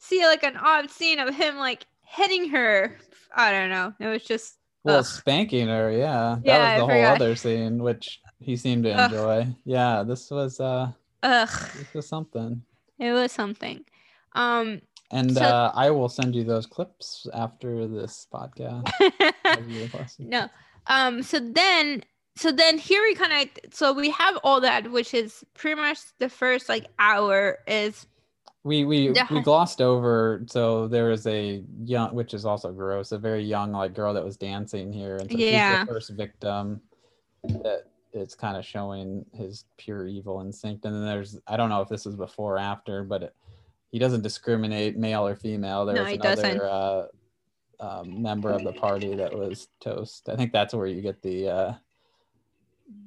see, like, an odd scene of him, like, hitting her. I don't know. It was just, well, ugh. spanking her. Yeah, that Yeah, was the whole forgot. other scene, which he seemed to Ugh. enjoy. Yeah, this was uh, ugh. this was something. It was something. Um, And So- uh, I will send you those clips after this podcast. as you requested. No. Um. So then so then here we kind of so we have all that which is pretty much the first like hour is We we Yeah. we glossed over. So there was a young, which is also gross, a very young like girl that was dancing here, and so Yeah. she's the first victim that it's kind of showing his pure evil instinct. And then there's I don't know if this is before or after, but it, he doesn't discriminate male or female. There No, was another uh, um, member of the party that was toast. I think that's where you get the uh,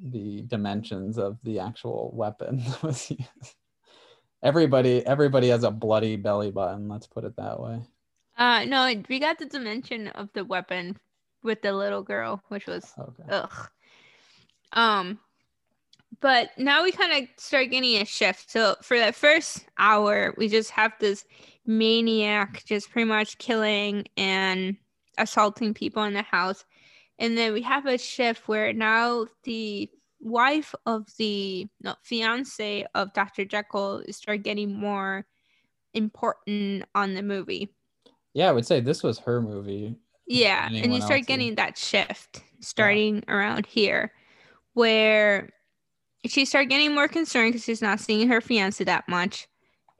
the dimensions of the actual weapon was used. Everybody, everybody has a bloody belly button. Let's put it that way. uh no we got the dimension of the weapon with the little girl which was Okay. ugh um but now we kind of start getting a shift so for that first hour we just have this maniac just pretty much killing and assaulting people in the house and then we have a shift where now the wife of the no fiance of dr jekyll start getting more important on the movie Yeah, I would say this was her movie. yeah, and you start else's. getting that shift starting around here, where she started getting more concerned because she's not seeing her fiance that much,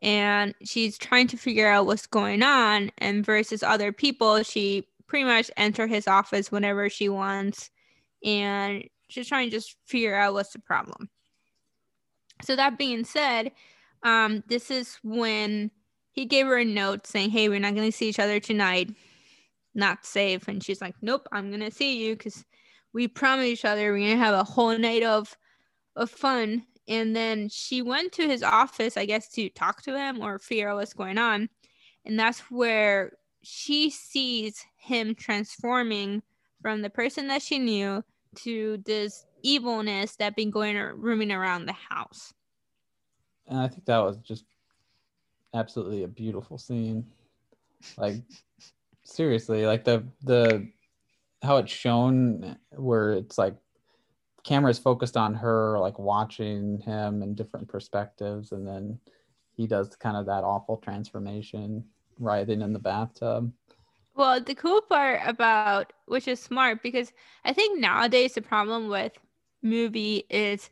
and she's trying to figure out what's going on. And versus other people, she pretty much enter his office whenever she wants, and she's trying to just figure out what's the problem. So that being said, um, this is when he gave her a note saying, "Hey, we're not going to see each other tonight." not safe and she's like nope i'm gonna see you because we promised each other we're gonna have a whole night of of fun and then she went to his office i guess to talk to him or figure out what's going on and that's where she sees him transforming from the person that she knew to this evilness that been going or roaming around the house And I think that was just absolutely a beautiful scene. Like seriously, like the the how it's shown where it's like cameras focused on her like watching him in different perspectives and then he does kind of that awful transformation writhing in the bathtub. Well, the cool part about which is smart because I think nowadays the problem with movie is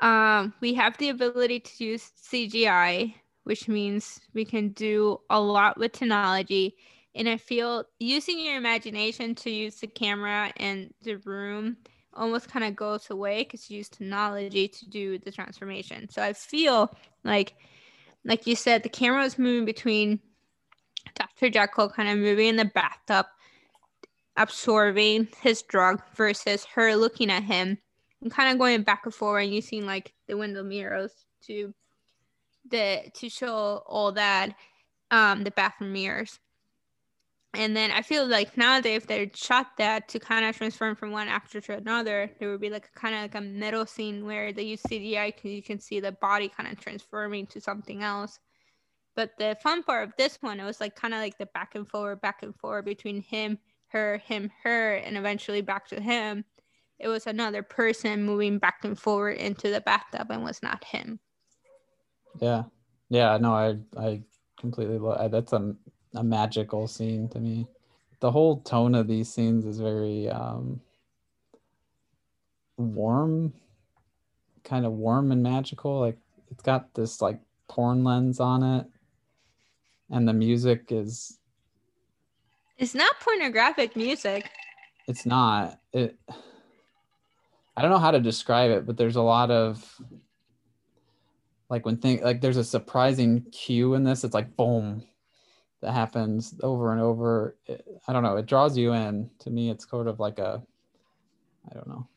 um we have the ability to use CGI, which means we can do a lot with technology. And I feel using your imagination to use the camera and the room almost kind of goes away because you use technology to do the transformation. So I feel like like you said, the camera is moving between Dr. Jekyll kind of moving in the bathtub, absorbing his drug versus her looking at him and kind of going back and forth and using like the window mirrors to the to show all that um the bathroom mirrors. And then I feel like nowadays if they shot that to kind of transform from one actor to another, there would be like kind of like a middle scene where they use CGI you can see the body kind of transforming to something else. But the fun part of this one, it was like kind of like the back and forward, back and forward between him, her, him, her, and eventually back to him. It was another person moving back and forward into the bathtub and was not him. Yeah. Yeah, no, I I completely lo- that's a a magical scene to me. The whole tone of these scenes is very um warm, kind of warm and magical. Like it's got this like porn lens on it. And the music is It's not pornographic music. it's not. It i don't know how to describe it but there's a lot of like when think like there's a surprising cue in this. It's like boom that happens over and over. It, i don't know. It draws you in. To me it's sort of like a i don't know.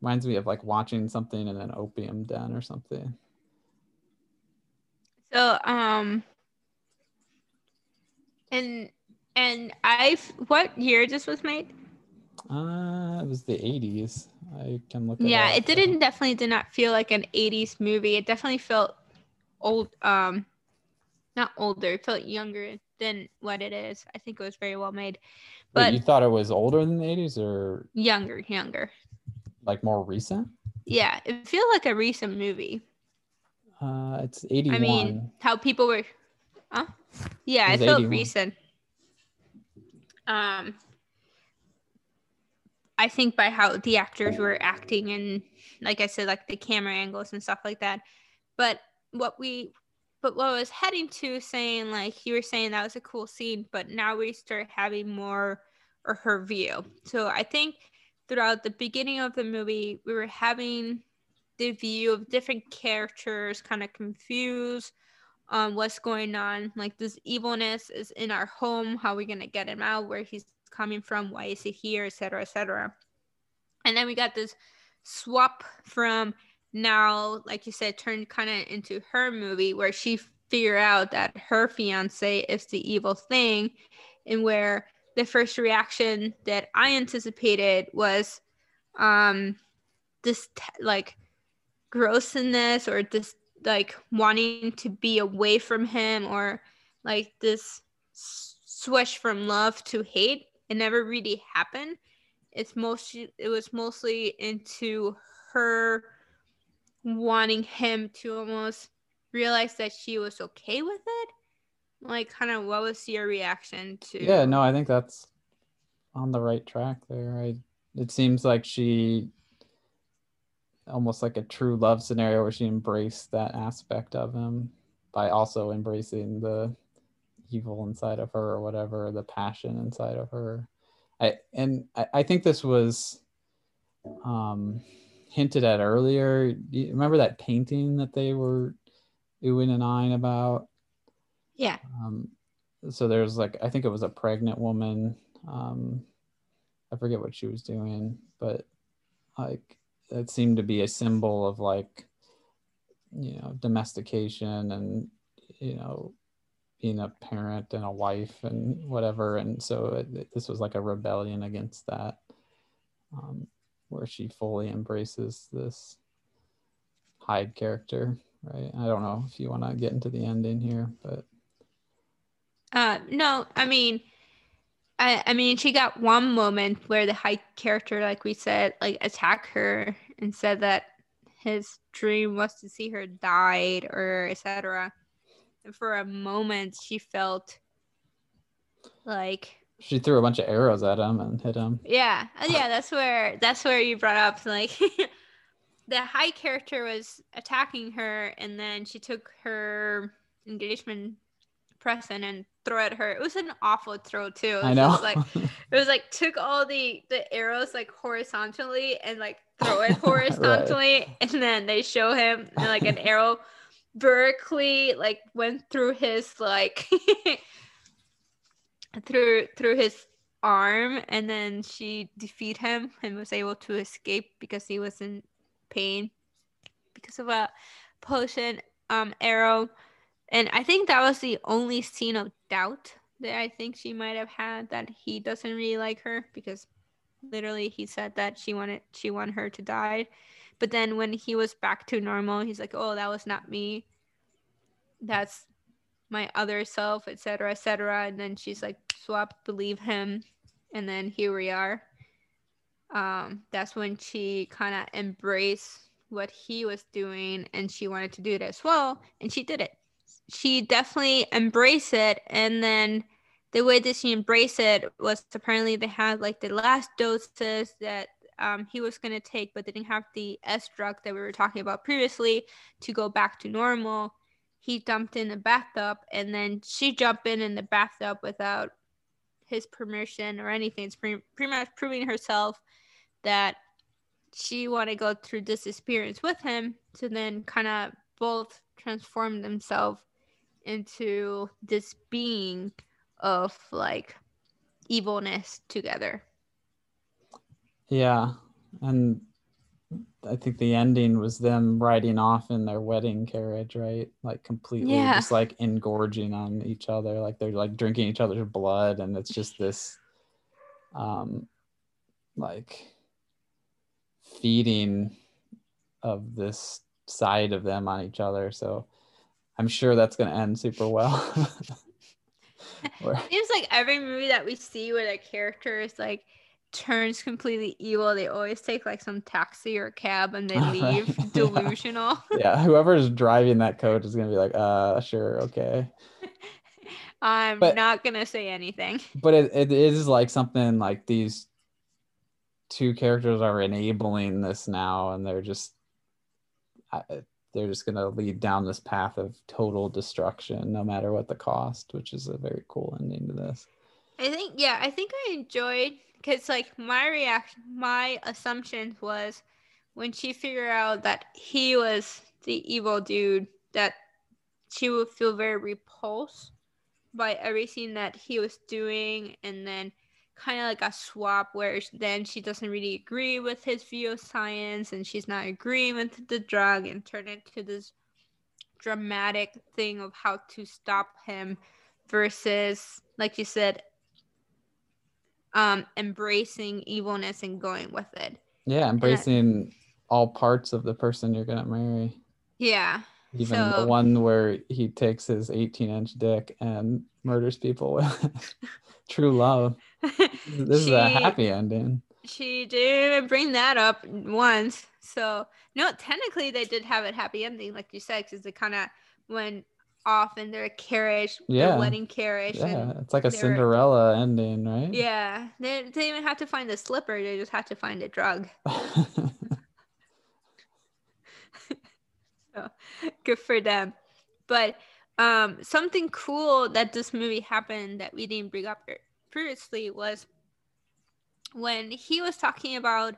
Reminds me of like watching something in an opium den or something. So, um, and and I, what year this was made? uh it was the 80s i can look it yeah, up. it didn't definitely did not feel like an 80s movie. It definitely felt old, um, not older. It felt younger than what it is. I think it was very well made, Wait, but you thought it was older than the 80s or younger, younger. like more recent Yeah, it feels like a recent movie. uh it's 81 I mean, how people were, huh? Yeah, It it, felt 81. recent. Um, I think by how the actors were acting and like I said, like the camera angles and stuff like that. But what we but what I was heading to saying like you were saying that was a cool scene, but now we start having more or her view. So I think throughout the beginning of the movie, we were having the view of different characters kind of confused on what's going on. Like this evilness is in our home. How are we gonna get him out? Where he's coming from? Why is he here? Etc. Etc. And then we got this swap from now, like you said, turned kind of into her movie where she figure out that her fiance is the evil thing, and where the first reaction that I anticipated was um this like grossness or this like wanting to be away from him or like this switch from love to hate it never really happened it's mostly it was mostly into her wanting him to almost realize that she was okay with it like kind of what was your reaction to Yeah, no, I think that's on the right track there. I it seems like she almost like a true love scenario where she embraced that aspect of him by also embracing the evil inside of her or whatever, the passion inside of her. I and I, I think this was um hinted at earlier. You remember that painting that they were oohing and eyeing about? yeah um, so there's like i think it was a pregnant woman um, i forget what she was doing but like it seemed to be a symbol of like you know domestication and you know being a parent and a wife and whatever. And so it, it- this was like a rebellion against that um, where she fully embraces this hyde character right? I don't know if you want to get into the ending here but Uh, no, I mean, I, I mean, she got one moment where the Hyde character, like we said, like attacked her and said that his dream was to see her died or etc. And for a moment, she felt like, she threw a bunch of arrows at him and hit him. yeah, yeah, that's where that's where you brought up like the Hyde character was attacking her, and then she took her engagement present and throw at her. It was an awful throw too. I know. like it was like took all the the arrows like horizontally and like throw it horizontally and then they show him and, like an arrow vertically like went through his like through through his arm and then she defeat him and was able to escape because he was in pain because of a potion um arrow and I think that was the only scene of doubt that I think she might have had that he doesn't really like her because literally he said that she wanted she wanted her to die. But then when he was back to normal, he's like, "Oh, that was not me. That's my other self, etc., etc." And then she's like, "Swap, believe him." And then here we are. Um, that's when she kind of embraced what he was doing, and she wanted to do it as well, and she did it she definitely embraced it. And then the way that she embraced it was apparently they had like the last doses that um, he was going to take but they didn't have the s drug that we were talking about previously to go back to normal. He dumped in the bathtub and then she jumped in in the bathtub without his permission or anything. It's pretty, pretty much proving herself that she want to go through this experience with him to then kind of both transform themselves into this being of like evilness together. Yeah, and I think the ending was them riding off in their wedding carriage, right? Like completely Yeah. just like engorging on each other, like they're like drinking each other's blood, and it's just this, um, like feeding of this side of them on each other. So I'm sure that's gonna end super well. Seems like every movie that we see where the character is like turns completely evil, they always take like some taxi or cab and they leave Yeah. delusional. yeah, whoever's driving that coach is gonna be like, uh, sure, okay. I'm But- not gonna say anything. but it, it is like something like these two characters are enabling this now, and they're just They're just gonna lead down this path of total destruction, no matter what the cost, which is a very cool ending to this. I think yeah, I think I enjoyed because like my reaction, my assumption was when she figured out that he was the evil dude, that she would feel very repulsed by everything that he was doing, and then kind of like a swap where then she doesn't really agree with his view of science, and she's not agreeing with the drug, and turn into this dramatic thing of how to stop him versus like you said um embracing evilness and going with it Yeah, embracing all parts of the person you're gonna marry. yeah Even the one where he takes his 18 inch dick and murders people with true love. This is a happy ending. she didn't bring that up once so no technically they did have a happy ending like you said because they kind of went off in their carriage Yeah. their wedding carriage Yeah, and it's like a they were- Cinderella ending, right? yeah they, they didn't even have to find the slipper they just had to find a drug so, good for them but um something cool that this movie happened that we didn't bring up previously was when he was talking about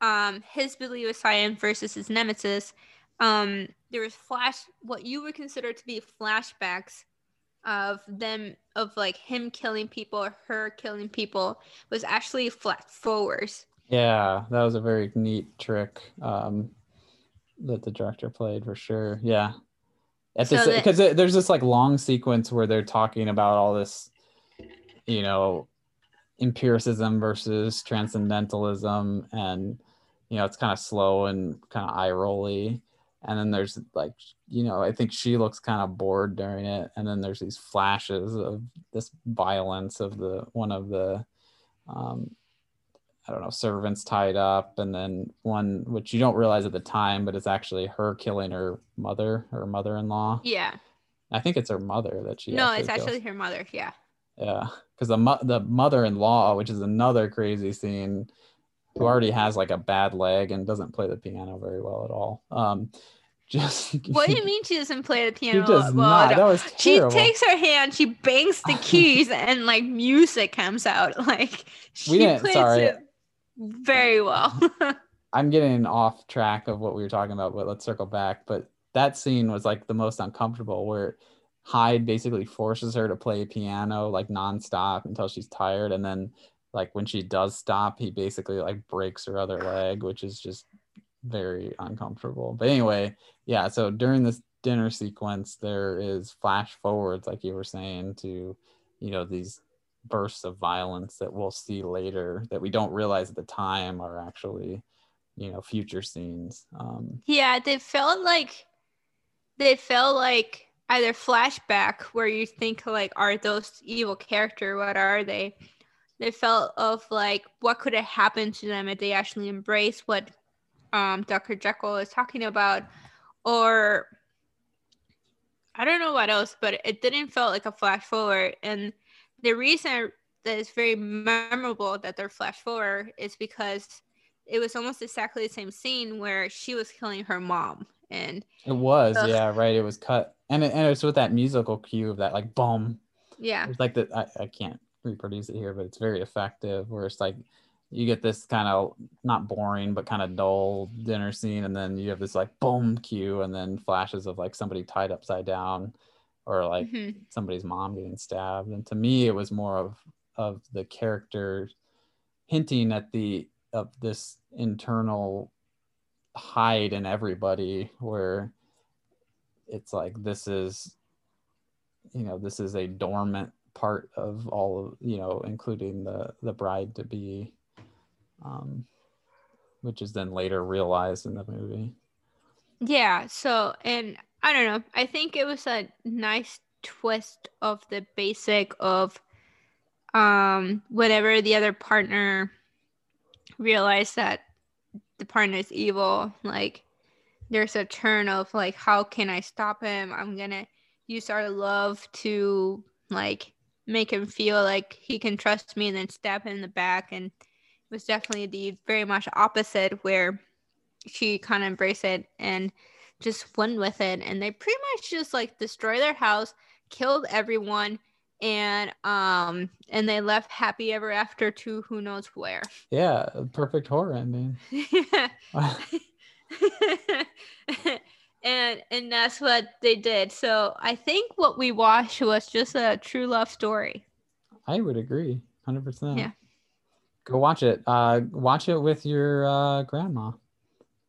um his belief of science versus his nemesis um there was flash what you would consider to be flashbacks of them of like him killing people or her killing people was actually flat forwards yeah, that was a very neat trick um, that the director played for sure. Yeah. At So this, that- because there's this like long sequence where they're talking about all this, you know, empiricism versus transcendentalism, and you know, it's kind of slow and kind of eye rolly. And then there's like, you know, I think she looks kind of bored during it. And then there's these flashes of this violence of the one of the, um, I don't know, servants tied up, and then one which you don't realize at the time, but it's actually her killing her mother, her mother-in-law. yeah I think it's her mother that she. no it's kills. actually her mother yeah Yeah, because the mo- the mother-in-law, which is another crazy scene, who already has like a bad leg and doesn't play the piano very well at all. Um, just What do you mean she doesn't play the piano? She does well not. That was She takes her hand, she bangs the keys, and like music comes out. Like she didn't- plays sorry. it very well. I'm getting off track of what we were talking about, but let's circle back. But that scene was like the most uncomfortable where Hyde basically forces her to play piano like nonstop until she's tired. And then like when she does stop, he basically like breaks her other leg, which is just very uncomfortable. But anyway, yeah, so during this dinner sequence, there is flash forwards, like you were saying, to you know, these bursts of violence that we'll see later that we don't realize at the time are actually you know future scenes um. Yeah, they felt like they felt like either flashback where you think like are those evil character what are they? They felt of like what could have happened to them if they actually embrace what um dr jekyll is talking about. Or i don't know what else but it didn't feel like a flash forward and the reason that it's very memorable that they're flash forward is because it was almost exactly the same scene where she was killing her mom and it was Ugh. yeah right it was cut. And it, and it's with that musical cue of that like boom yeah. It's like that I, I can't reproduce it here but it's very effective where it's like you get this kind of not boring but kind of dull dinner scene and then you have this like boom cue and then flashes of like somebody tied upside down or like Mhm. somebody's mom getting stabbed. And to me it was more of of the character hinting at the of this internal Hyde in everybody where it's like this is you know this is a dormant part of all of you know including the the bride to be um which is then later realized in the movie. Yeah, so and I don't know. I think it was a nice twist of the basic of um whenever the other partner realized that the partner is evil, like there's a turn of like how can I stop him? I'm gonna use our love to like make him feel like he can trust me and then stab him in the back and it was definitely the very much opposite, where she kind of embraced it and just went with it, and they pretty much just like destroyed their house, killed everyone, and um and they left happy ever after to who knows where. Yeah, perfect horror ending. and and that's what they did. So I think what we watched was just a true love story. I would agree, hundred percent. Yeah. Go watch it. Uh, watch it with your uh, grandma.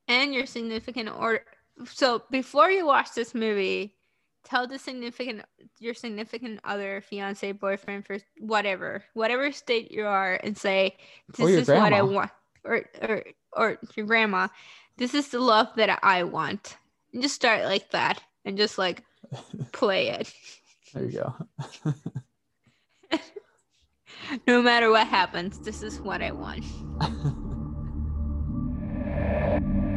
And your significant or so before you watch this movie, tell the significant your significant other, fiance, boyfriend, for whatever, whatever state you are, and say, "This is what I want," or or or your grandma, "This is the love that I want." And just start like that, and just like play it. There you go. No matter what happens, this is what I want.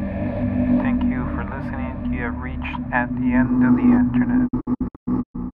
have reached at the end of the Internet.